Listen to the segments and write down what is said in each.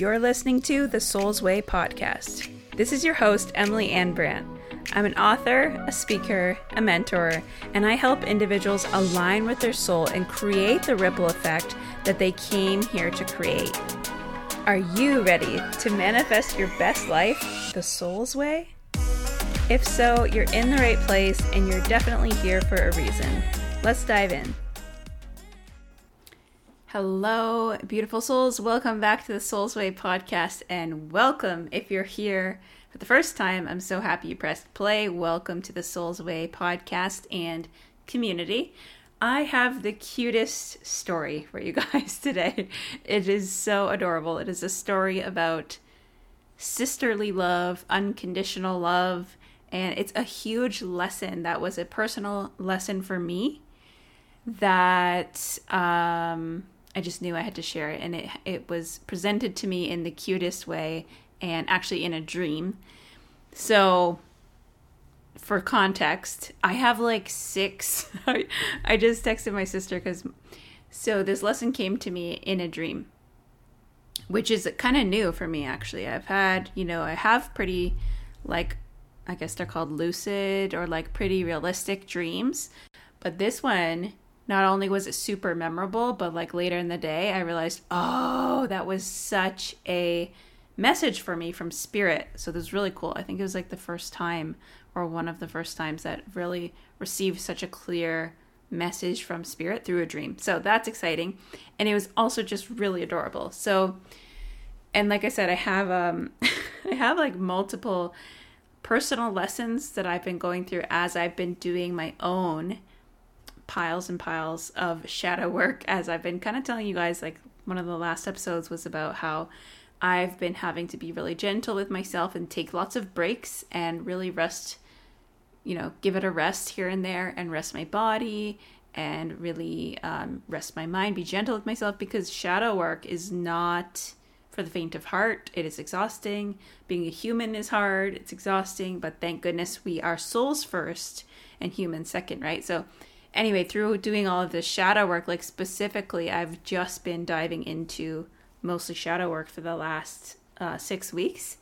You're listening to the Soul's Way podcast. This is your host, Emily Anne Brant. I'm an author, a speaker, a mentor, and I help individuals align with their soul and create the ripple effect that they came here to create. Are you ready to manifest your best life the soul's way? If so, you're in the right place and you're definitely here for a reason. Let's dive in. Hello, beautiful souls. Welcome back to the Soul's Way podcast, and welcome if you're here for the first time. I'm so happy you pressed play. Welcome to the Soul's Way podcast and community. I have the cutest story for you guys today. It is so adorable. It is a story about sisterly love, unconditional love, and it's a huge lesson that was a personal lesson for me that um, I just knew I had to share it, and it it was presented to me in the cutest way, and actually in a dream. So, for context, I have like six. I just texted my sister because, so this lesson came to me in a dream, which is kind of new for me actually. I've had, you know, I have pretty, like, I guess they're called lucid or like pretty realistic dreams, but this one not only was it super memorable, but like later in the day, I realized, oh, that was such a message for me from spirit. So this was really cool. I think it was like the first time or one of the first times that really received such a clear message from spirit through a dream. So that's exciting. And it was also just really adorable. So and like I said, I have um I have like multiple personal lessons that I've been going through as I've been doing my own piles and piles of shadow work as I've been kind of telling you guys like one of the last episodes was about how I've been having to be really gentle with myself and take lots of breaks and really rest you know give it a rest here and there and rest my body and really um, rest my mind be gentle with myself because shadow work is not for the faint of heart. It is exhausting. Being a human is hard. It's exhausting. But thank goodness we are souls first and humans second right? So anyway, through doing all of this shadow work, like specifically, I've just been diving into mostly shadow work for the last uh, six weeks.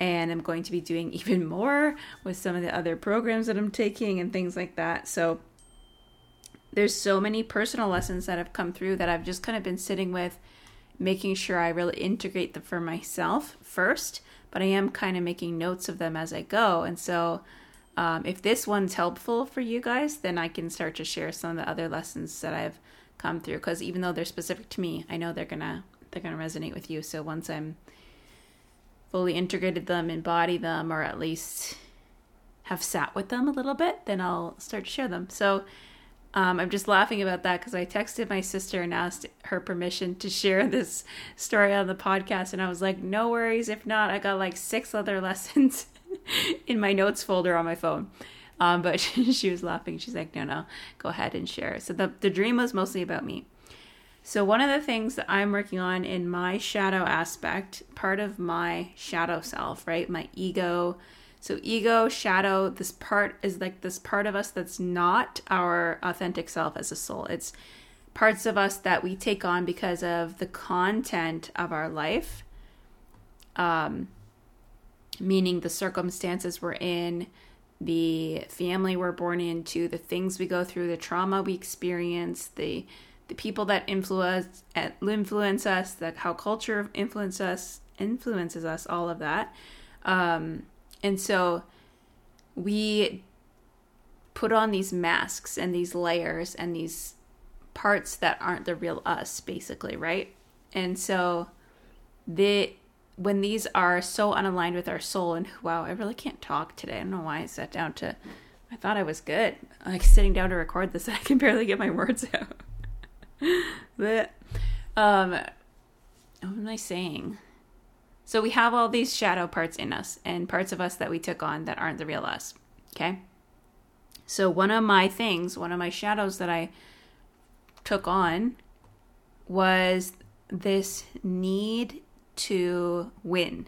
And I'm going to be doing even more with some of the other programs that I'm taking and things like that. So there's so many personal lessons that have come through that I've just kind of been sitting with, making sure I really integrate them for myself first. But I am kind of making notes of them as I go. And so um, if this one's helpful for you guys, then I can start to share some of the other lessons that I've come through. Because even though they're specific to me, I know they're gonna they're gonna resonate with you. So once I'm fully integrated them, embody them, or at least have sat with them a little bit, then I'll start to share them. So um, I'm just laughing about that because I texted my sister and asked her permission to share this story on the podcast, and I was like, "No worries. If not, I got like six other lessons in my notes folder on my phone. Um, but she was laughing. She's like, no, no, go ahead and share. So the, the dream was mostly about me. So one of the things that I'm working on in my shadow aspect, part of my shadow self, right? My ego. So ego, shadow, this part is like this part of us that's not our authentic self as a soul. It's parts of us that we take on because of the content of our life. Um, meaning the circumstances we're in, the family we're born into, the things we go through, the trauma we experience, the the people that influence influence us, that how culture influence us influences us, all of that. Um, and so we put on these masks and these layers and these parts that aren't the real us, basically, right? And so the when these are so unaligned with our soul and wow i really can't talk today. I don't know why i sat down to i thought i was good. Like sitting down to record this i can barely get my words out. But um what am i saying? So we have all these shadow parts in us and parts of us that we took on that aren't the real us okay? So one of my things one of my shadows that i took on was this need to win.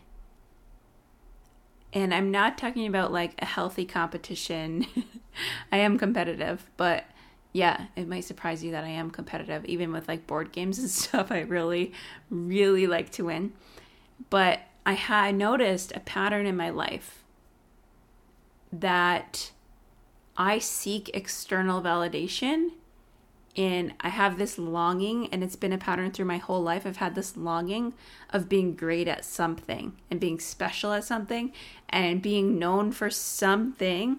And I'm not talking about like a healthy competition. I am competitive, but yeah, it might surprise you that I am competitive. Even with like board games and stuff, I really, really like to win. But I had noticed a pattern in my life that I seek external validation and I have this longing, and it's been a pattern through my whole life. I've had this longing of being great at something and being special at something and being known for something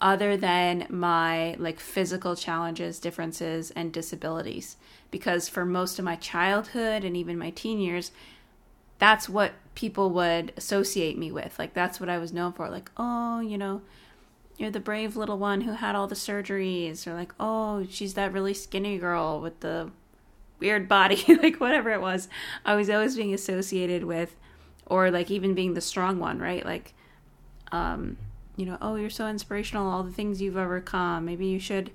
other than my like physical challenges, differences, and disabilities. Because for most of my childhood and even my teen years, that's what people would associate me with. Like, that's what I was known for. Like, oh, you know, you're the brave little one who had all the surgeries or like oh she's that really skinny girl with the weird body like whatever it was. I was always being associated with or like even being the strong one right? Like um you know oh you're so inspirational all the things you've overcome maybe you should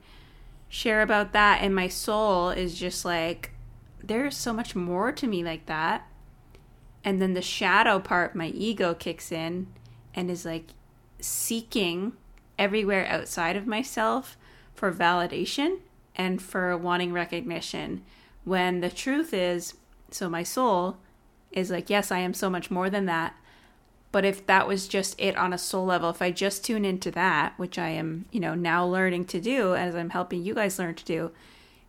share about that. And my soul is just like there's so much more to me like that. And then the shadow part my ego kicks in and is like seeking everywhere outside of myself for validation and for wanting recognition. When the truth is so my soul is like yes i am so much more than that. But if that was just it on a soul level if i just tune into that which i am you know now learning to do as i'm helping you guys learn to do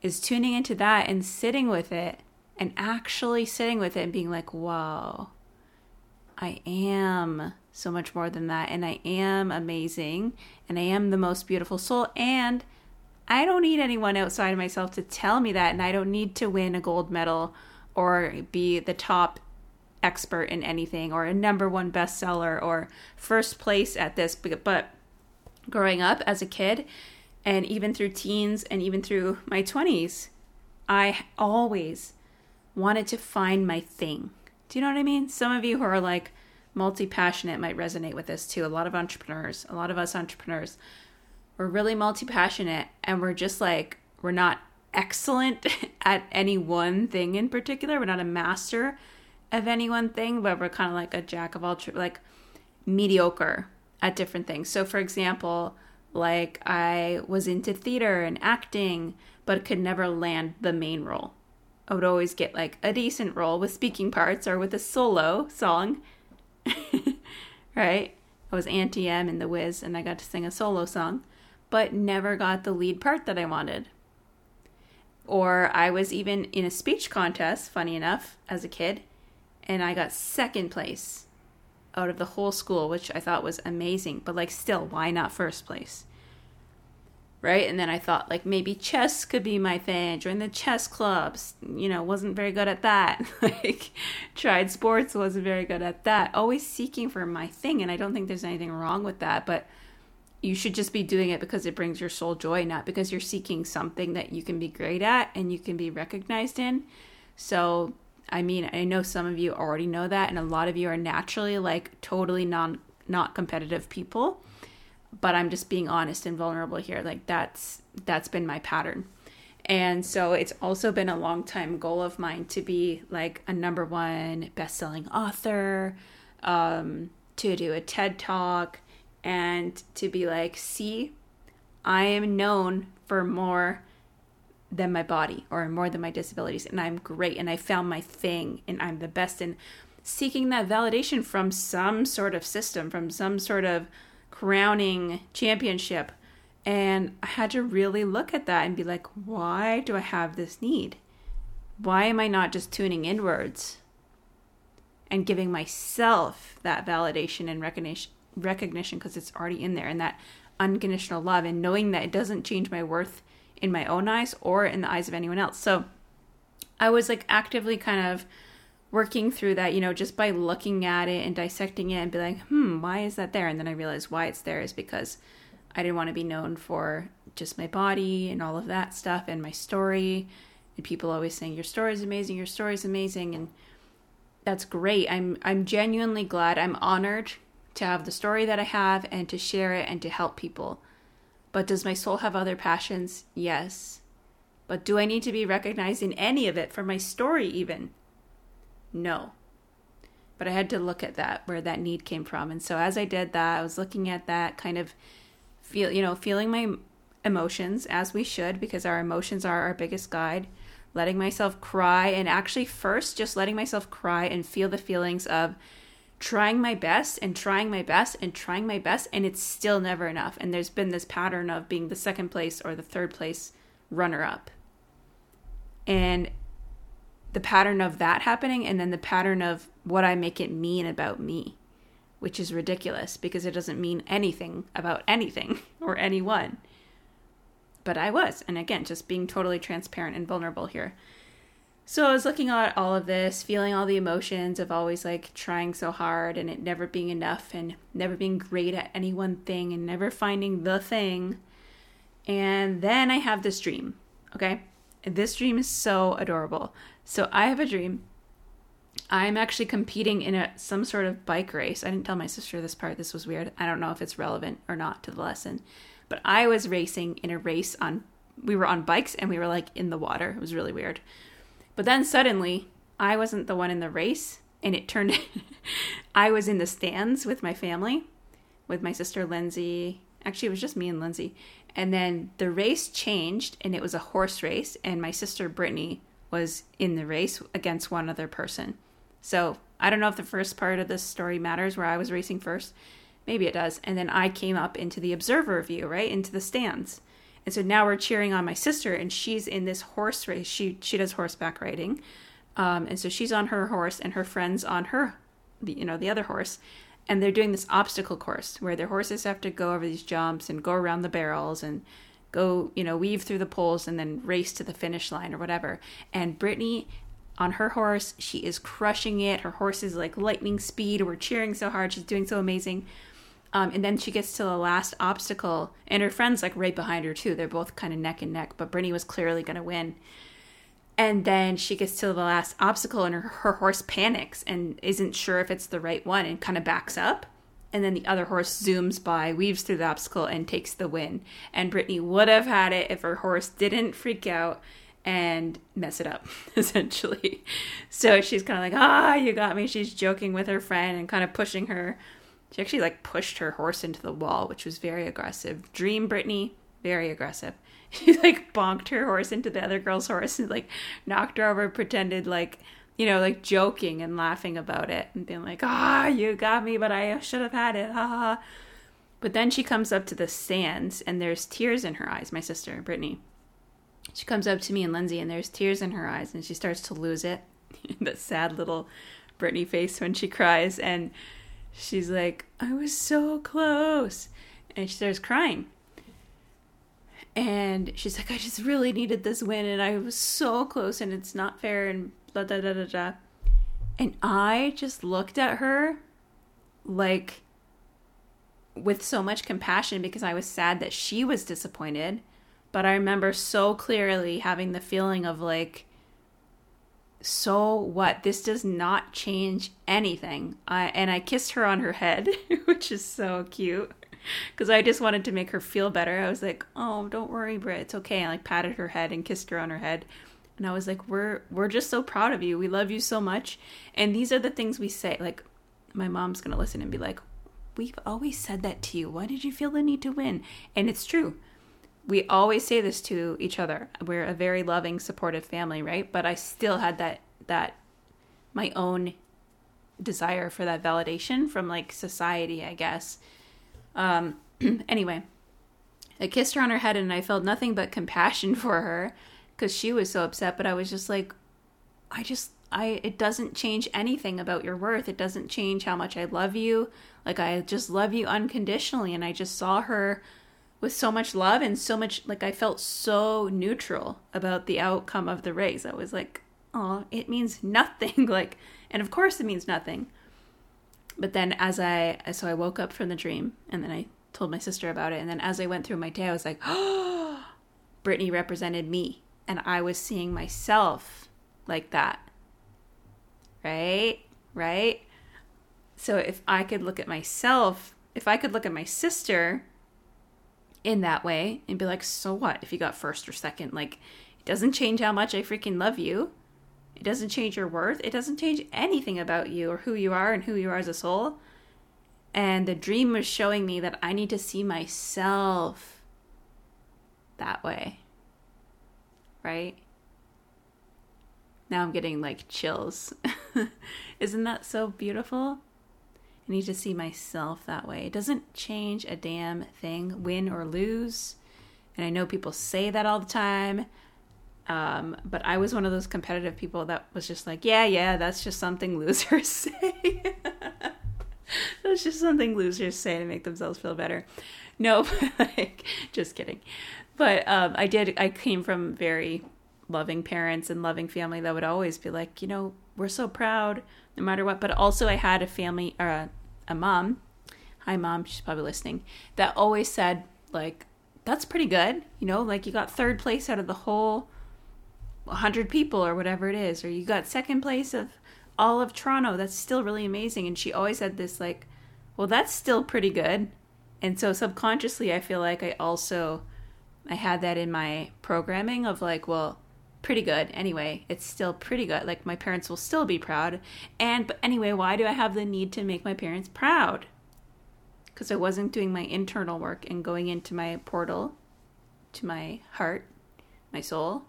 is tuning into that and sitting with it and actually sitting with it and being like whoa i am so much more than that. And I am amazing and I am the most beautiful soul. And I don't need anyone outside of myself to tell me that. And I don't need to win a gold medal or be the top expert in anything or a number one bestseller or first place at this. But growing up as a kid and even through teens and even through my 20s, I always wanted to find my thing. Do you know what I mean? Some of you who are like, multi passionate might resonate with this too. A lot of entrepreneurs, a lot of us entrepreneurs, we're really multi passionate and we're just like, we're not excellent at any one thing in particular. We're not a master of any one thing, but we're kind of like a jack of all, tra- like mediocre at different things. So, for example, like I was into theater and acting, but could never land the main role. I would always get like a decent role with speaking parts or with a solo song, right? I was Auntie M in The Wiz and I got to sing a solo song, but never got the lead part that I wanted. Or I was even in a speech contest, funny enough, as a kid, and I got second place out of the whole school, which I thought was amazing. But like, still, why not first place? Right? And then I thought like maybe chess could be my thing. Join the chess clubs. You know, wasn't very good at that. like tried sports, wasn't very good at that. Always seeking for my thing, and I don't think there's anything wrong with that, but you should just be doing it because it brings your soul joy, not because you're seeking something that you can be great at and you can be recognized in. So, I mean, I know some of you already know that and a lot of you are naturally like totally non not competitive people but I'm just being honest and vulnerable here. Like that's that's been my pattern. And so it's also been a long time goal of mine to be like a number one best-selling author, um, to do a TED talk, and to be like, see, I am known for more than my body or more than my disabilities, and I'm great, and I found my thing, and I'm the best. And seeking that validation from some sort of system, from some sort of crowning championship. And I had to really look at that and be like, why do I have this need? Why am I not just tuning inwards and giving myself that validation and recognition recognition because it's already in there and that unconditional love and knowing that it doesn't change my worth in my own eyes or in the eyes of anyone else. So I was like actively kind of working through that, you know, just by looking at it and dissecting it and be like, hmm, why is that there? And then I realized why it's there is because I didn't want to be known for just my body and all of that stuff and my story. And people always saying, Your story is amazing, your story is amazing and that's great. I'm I'm genuinely glad. I'm honored to have the story that I have and to share it and to help people. But does my soul have other passions? Yes. But do I need to be recognized in any of it for my story even? No. But I had to look at that, where that need came from. And so as I did that, I was looking at that kind of feel, you know, feeling my emotions as we should, because our emotions are our biggest guide. letting myself cry, and actually, first, just letting myself cry and feel the feelings of trying my best and trying my best and trying my best, and it's still never enough. And there's been this pattern of being the second place or the third place runner up. And the pattern of that happening, and then the pattern of what I make it mean about me, which is ridiculous because it doesn't mean anything about anything or anyone. But I was. And again, just being totally transparent and vulnerable here. So I was looking at all of this, feeling all the emotions of always like trying so hard and it never being enough and never being great at any one thing and never finding the thing. And then I have this dream, okay? This dream is so adorable. So I have a dream. I'm actually competing in a some sort of bike race. I didn't tell my sister this part. This was weird. I don't know if it's relevant or not to the lesson. But I was racing in a race on we were on bikes and we were like in the water. It was really weird. But then suddenly, I wasn't the one in the race, and it turned I was in the stands with my family, with my sister Lindsay. Actually, it was just me and Lindsay. And then the race changed, and it was a horse race, and my sister Brittany was in the race against one other person. So I don't know if the first part of this story matters where I was racing first. Maybe it does. And then I came up into the observer view, right? Into the stands. And so now we're cheering on my sister, and she's in this horse race. She she does horseback riding, um, and so she's on her horse, and her friends on her, you know, the other horse, and they're doing this obstacle course where their horses have to go over these jumps and go around the barrels and go, you know, weave through the poles and then race to the finish line or whatever. And Brittany on her horse, she is crushing it. Her horse is like lightning speed. We're cheering so hard. She's doing so amazing. Um, and then she gets to the last obstacle, and her friend's like right behind her too. They're both kind of neck and neck, but Brittany was clearly going to win. And then she gets to the last obstacle, and her, her horse panics and isn't sure if it's the right one and kind of backs up. And then the other horse zooms by, weaves through the obstacle, and takes the win. And Brittany would have had it if her horse didn't freak out and mess it up, essentially. So she's kind of like, ah, you got me. She's joking with her friend and kind of pushing her she actually like pushed her horse into the wall, which was very aggressive. Dream Brittany, very aggressive. She like bonked her horse into the other girl's horse and like knocked her over, pretended like you know, like joking and laughing about it and being like, ah, you got me, but I should have had it. Ha ha. But then she comes up to the stands and there's tears in her eyes, my sister, Brittany. She comes up to me and Lindsay and there's tears in her eyes and she starts to lose it. that sad little Brittany face when she cries. And she's like, I was so close. And she starts crying. And she's like, I just really needed this win and I was so close and it's not fair and blah, blah, blah, blah, blah. And I just looked at her like with so much compassion because I was sad that she was disappointed. But I remember so clearly having the feeling of like, so what? This does not change anything. I, and I kissed her on her head, which is so cute because I just wanted to make her feel better. I was like, "Oh, don't worry, Britt. It's okay." I like patted her head and kissed her on her head. And I was like, "We're we're just so proud of you. We love you so much." And these are the things we say. Like my mom's to listen and be like, "We've always said that to you. Why did you feel the need to win?" And it's true we always say this to each other. We're a very loving, supportive family, right? But I still had that that my own desire for that validation from like society, I guess. Um anyway, I kissed her on her head and I felt nothing but compassion for her cuz she was so upset, but I was just like I just I it doesn't change anything about your worth. It doesn't change how much I love you. Like I just love you unconditionally and I just saw her with so much love and so much like I felt so neutral about the outcome of the race. I was like, "Oh, it means nothing." like, and of course it means nothing. But then as I so I woke up from the dream and then I told my sister about it and then as I went through my day I was like, "Oh, Brittany represented me and I was seeing myself like that." Right? Right? So if I could look at myself, if I could look at my sister in that way and be like, so what if you got first or second? Like, it doesn't change how much I freaking love you. It doesn't change your worth. It doesn't change anything about you or who you are and who you are as a soul. And the dream was showing me that I need to see myself that way. Right? Now I'm getting like chills. Isn't that so beautiful? I need to see myself that way. It doesn't change a damn thing, win or lose. And I know people say that all the time. Um, but I was one of those competitive people that was just like, yeah, yeah, that's just something losers say. that's just something losers say to make themselves feel better. No, like, just kidding. But um, I did, I came from very loving parents and loving family that would always be like, you know, we're so proud no matter what. But also, I had a family or a, a mom. Hi, mom. She's probably listening. That always said, like, that's pretty good. You know, like you got third place out of the whole 100 people or whatever it is, or you got second place of all of Toronto. That's still really amazing. And she always had this, like, well, that's still pretty good. And so subconsciously, I feel like I also. I had that in my programming of like, well, pretty good anyway. It's still pretty good. Like my parents will still be proud. And but anyway, why do I have the need to make my parents proud? Because I wasn't doing my internal work and going into my portal to my heart, my soul,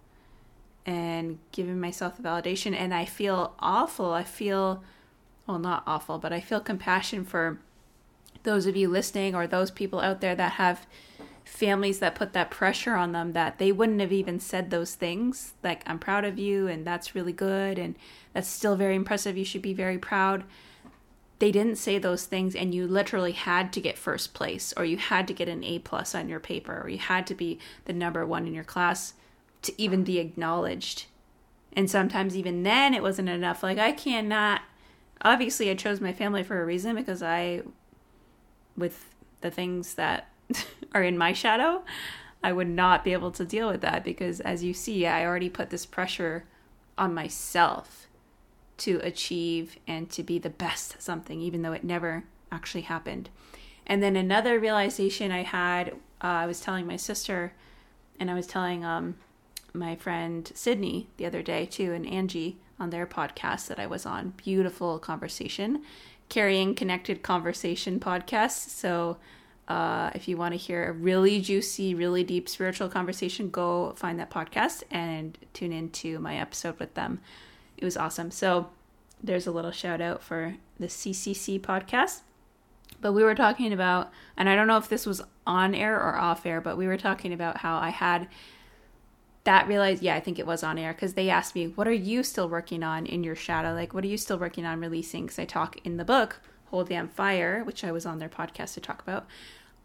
and giving myself the validation. And I feel awful. I feel, well, not awful, but I feel compassion for those of you listening or those people out there that have families that put that pressure on them that they wouldn't have even said those things like i'm proud of you and that's really good and that's still very impressive you should be very proud they didn't say those things and you literally had to get first place or you had to get an a plus on your paper or you had to be the number one in your class to even be acknowledged. And sometimes even then it wasn't enough. Like I cannot obviously I chose my family for a reason because I with the things that are in my shadow, I would not be able to deal with that because as you see, I already put this pressure on myself to achieve and to be the best at something, even though it never actually happened. And then another realization I had, uh, I was telling my sister, and I was telling um, my friend Sydney the other day too, and Angie on their podcast that I was on. Beautiful conversation, carrying connected conversation podcast. So uh, if you want to hear a really juicy, really deep spiritual conversation, go find that podcast and tune into my episode with them. It was awesome. So there's a little shout out for the CCC podcast. But we were talking about, and I don't know if this was on air or off air, but we were talking about how I had that realized yeah i think it was on air because they asked me what are you still working on in your shadow? Like what are you still working on releasing? Because i talk in the book Whole Damn Fire which i was on their podcast to talk about.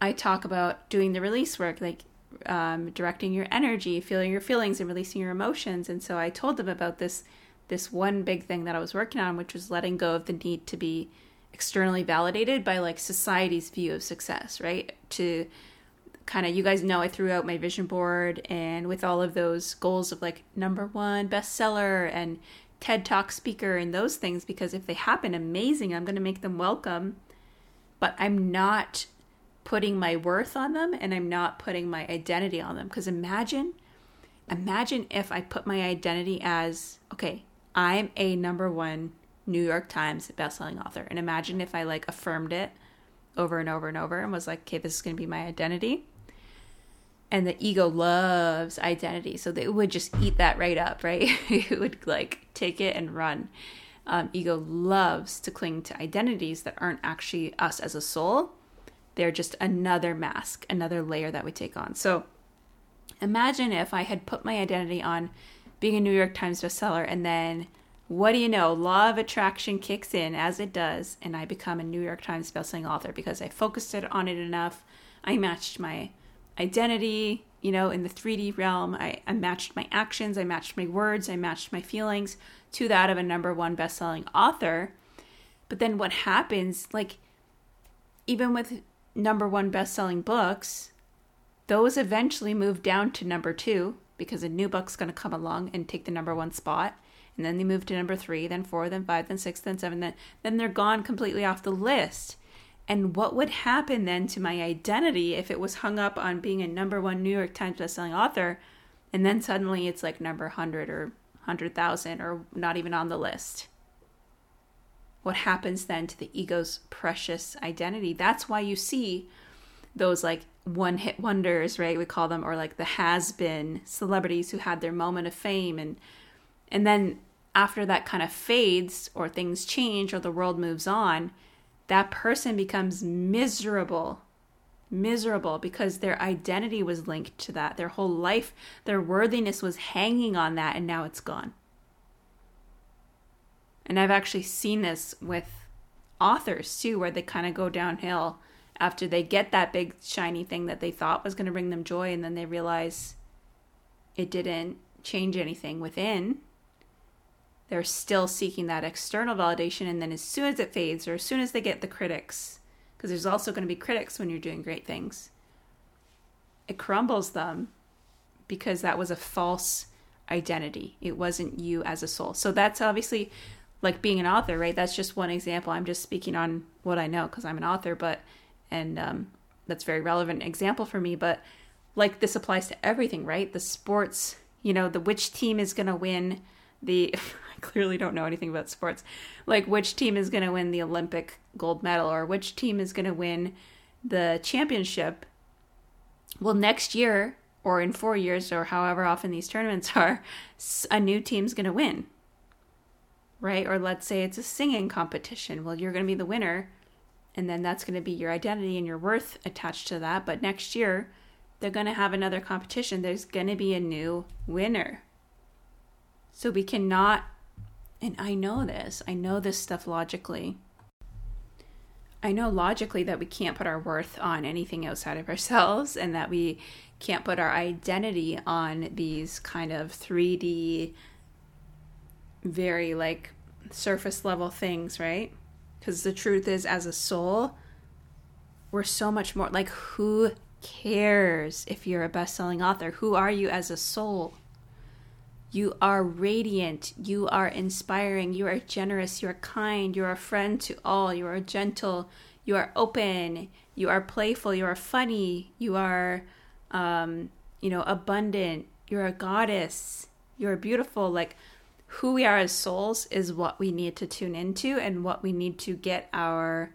I talk about doing the release work like um, directing your energy feeling your feelings and releasing your emotions. And so i told them about this this one big thing that i was working on which was letting go of the need to be externally validated by like society's view of success right? To kind of you guys know I threw out my vision board and with all of those goals of like number one bestseller and TED Talk speaker and those things because if they happen amazing I'm going to make them welcome. But I'm not putting my worth on them and I'm not putting my identity on them. Because imagine imagine if I put my identity as okay I'm a number 1 New York Times bestselling author. And imagine if I like affirmed it over and over and over and was like okay this is going to be my identity and the ego loves identity so they would just eat that right up right? It would like take it and run. Um, ego loves to cling to identities that aren't actually us as a soul. They're just another mask another layer that we take on. So imagine if i had put my identity on being a new york times bestseller and then what do you know? Law of attraction kicks in as it does and i become a new york times bestselling author because i focused it on it enough. I matched my identity, you know, in the 3D realm. I, I matched my actions, I matched my words, I matched my feelings to that of a number one best-selling author. But then what happens, like, even with number one best-selling books, those eventually move down to number two because a new book's going to come along and take the number one spot and then they move to number three then four then five then six then seven then then they're gone completely off the list and what would happen then to my identity if it was hung up on being a number one New York Times bestselling author, and then suddenly it's like number 100 or 100,000 or not even on the list? What happens then to the ego's precious identity? That's why you see those like one hit wonders, right? We call them, or like the has been celebrities who had their moment of fame and and then after that kind of fades or things change or the world moves on, that person becomes miserable. Miserable because their identity was linked to that. Their whole life, their worthiness was hanging on that, and now it's gone. And I've actually seen this with authors too, where they kind of go downhill after they get that big shiny thing that they thought was going to bring them joy, and then they realize it didn't change anything within they're still seeking that external validation. And then as soon as it fades, or as soon as they get the critics, because there's also going to be critics when you're doing great things, it crumbles them because that was a false identity. It wasn't you as a soul. So that's obviously like being an author, right? That's just one example. I'm just speaking on what I know because I'm an author, but and um, that's very relevant example for me. But like this applies to everything, right? The sports, you know, the which team is going to win the clearly don't know anything about sports, like which team is going to win the Olympic gold medal or which team is going to win the championship. Well, next year or in four years or however often these tournaments are, a new team's going to win. Right? Or let's say it's a singing competition. Well, you're going to be the winner, and then that's going to be your identity and your worth attached to that. But next year, they're going to have another competition. There's going to be a new winner. So we cannot and I know this, I know this stuff logically. I know logically that we can't put our worth on anything outside of ourselves and that we can't put our identity on these kind of 3D, very like surface level things, right? Because the truth is, as a soul, we're so much more like, who cares if you're a best selling author? Who are you as a soul? You are radiant. You are inspiring. You are generous. You are kind. You are a friend to all. You are gentle. You are open. You are playful. You are funny. You are, um, you know, abundant. You're a goddess. You're beautiful. Like who we are as souls is what we need to tune into and what we need to get our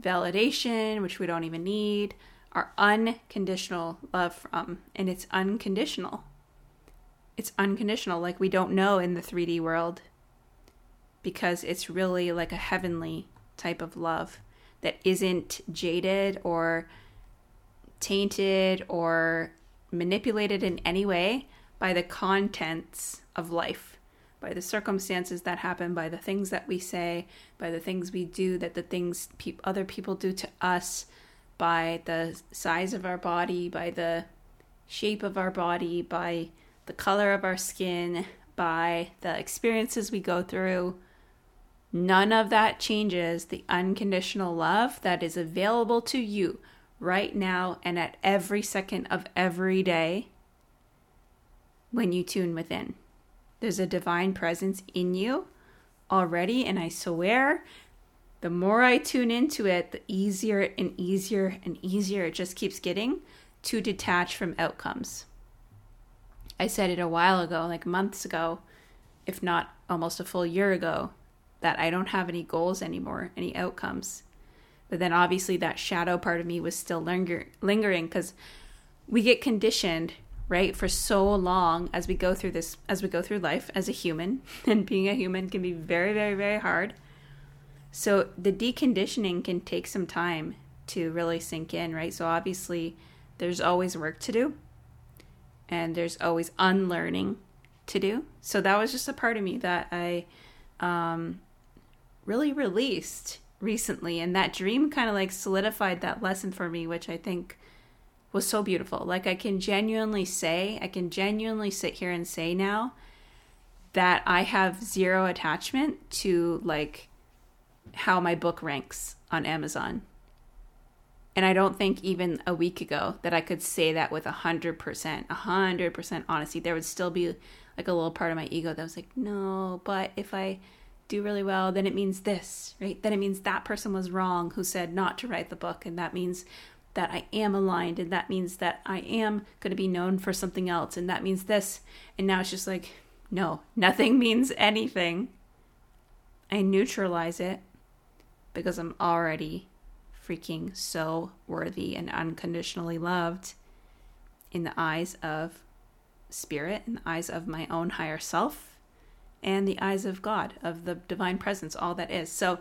validation, which we don't even need, our unconditional love from. And it's unconditional it's unconditional like we don't know in the 3D world because it's really like a heavenly type of love that isn't jaded or tainted or manipulated in any way by the contents of life by the circumstances that happen by the things that we say by the things we do that the things pe- other people do to us by the size of our body by the shape of our body by the color of our skin, by the experiences we go through. None of that changes the unconditional love that is available to you right now and at every second of every day when you tune within. There's a divine presence in you already, and I swear the more I tune into it, the easier and easier and easier it just keeps getting to detach from outcomes. I said it a while ago, like months ago, if not almost a full year ago, that I don't have any goals anymore, any outcomes. But then obviously that shadow part of me was still linger- lingering because we get conditioned, right, for so long as we go through this, as we go through life as a human. And being a human can be very, very, very hard. So the deconditioning can take some time to really sink in, right? So obviously there's always work to do and there's always unlearning to do. So that was just a part of me that I um, really released recently, and that dream kind of like solidified that lesson for me, which I think was so beautiful. Like I can genuinely say, I can genuinely sit here and say now that I have zero attachment to like how my book ranks on Amazon. And I don't think even a week ago that I could say that with a hundred percent, a hundred percent honesty. There would still be like a little part of my ego that was like, no, but if I do really well, then it means this, right? Then it means that person was wrong who said not to write the book. And that means that I am aligned. And that means that I am going to be known for something else. And that means this. And now it's just like, no, nothing means anything. I neutralize it because I'm already freaking so worthy and unconditionally loved in the eyes of spirit, in the eyes of my own higher self, and the eyes of God, of the divine presence, all that is. So,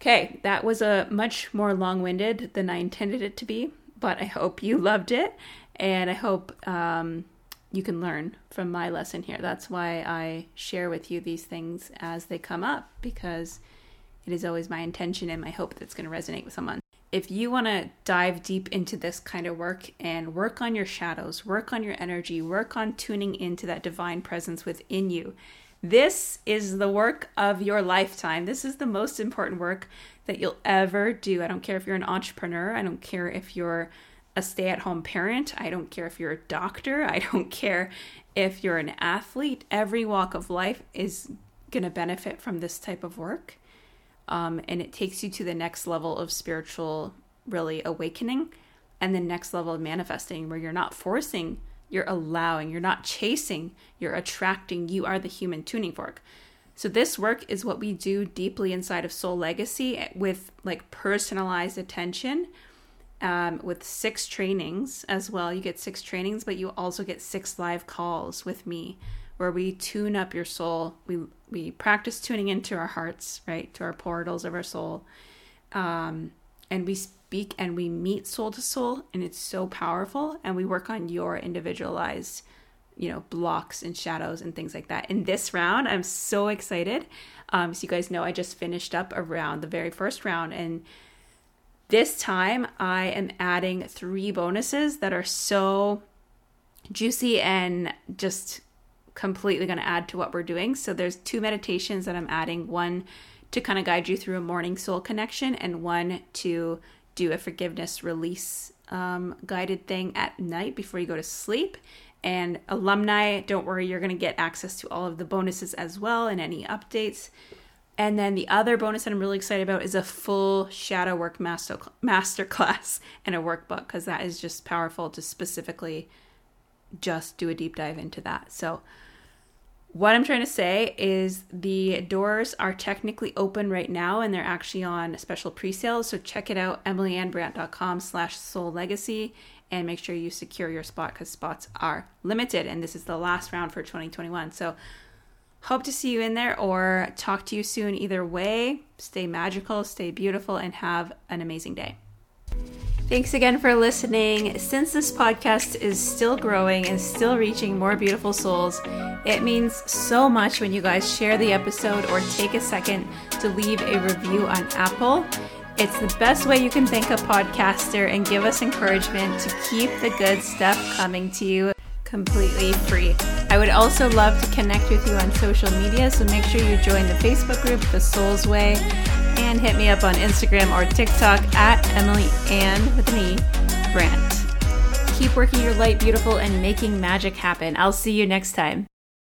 okay, that was a much more long winded than I intended it to be, but I hope you loved it, and I hope um, you can learn from my lesson here. That's why I share with you these things as they come up, because it is always my intention and my hope that it's going to resonate with someone if you want to dive deep into this kind of work and work on your shadows, work on your energy, work on tuning into that divine presence within you, this is the work of your lifetime. This is the most important work that you'll ever do. I don't care if you're an entrepreneur, I don't care if you're a stay at home parent, I don't care if you're a doctor, I don't care if you're an athlete. Every walk of life is going to benefit from this type of work um, and it takes you to the next level of spiritual really awakening and the next level of manifesting where you're not forcing you're allowing you're not chasing you're attracting. You are the human tuning fork. So this work is what we do deeply inside of soul legacy with like personalized attention um, with six trainings as well. You get six trainings but you also get six live calls with me where we tune up your soul. We we practice tuning into our hearts, right, to our portals of our soul, um, and we speak and we meet soul to soul, and it's so powerful. And we work on your individualized, you know, blocks and shadows and things like that. In this round, I'm so excited. Um, so you guys know I just finished up around the very first round and. This time, I am adding three bonuses that are so juicy and just completely going to add to what we're doing. So there's two meditations that I'm adding one to kind of guide you through a morning soul connection, and one to do a forgiveness release um, guided thing at night before you go to sleep. And alumni, don't worry, you're going to get access to all of the bonuses as well and any updates. And then the other bonus that I'm really excited about is a full shadow work master master class and a workbook because that is just powerful to specifically just do a deep dive into that. So what I'm trying to say is the doors are technically open right now and they're actually on special pre-sales. So check it out, emilyannebrant.com slash soul legacy and make sure you secure your spot because spots are limited and this is the last round for 2021. So hope to see you in there or talk to you soon either way. Stay magical, stay beautiful, and have an amazing day. Thanks again for listening. Since this podcast is still growing and still reaching more beautiful souls, it means so much when you guys share the episode or take a second to leave a review on Apple. It's the best way you can thank a podcaster and give us encouragement to keep the good stuff coming to you completely free. I would also love to connect with you on social media, so make sure you join the Facebook group, The Soul's Way and hit me up on Instagram or TikTok at Emily Anne with an E Brant. Keep working your light beautiful and making magic happen. I'll see you next time.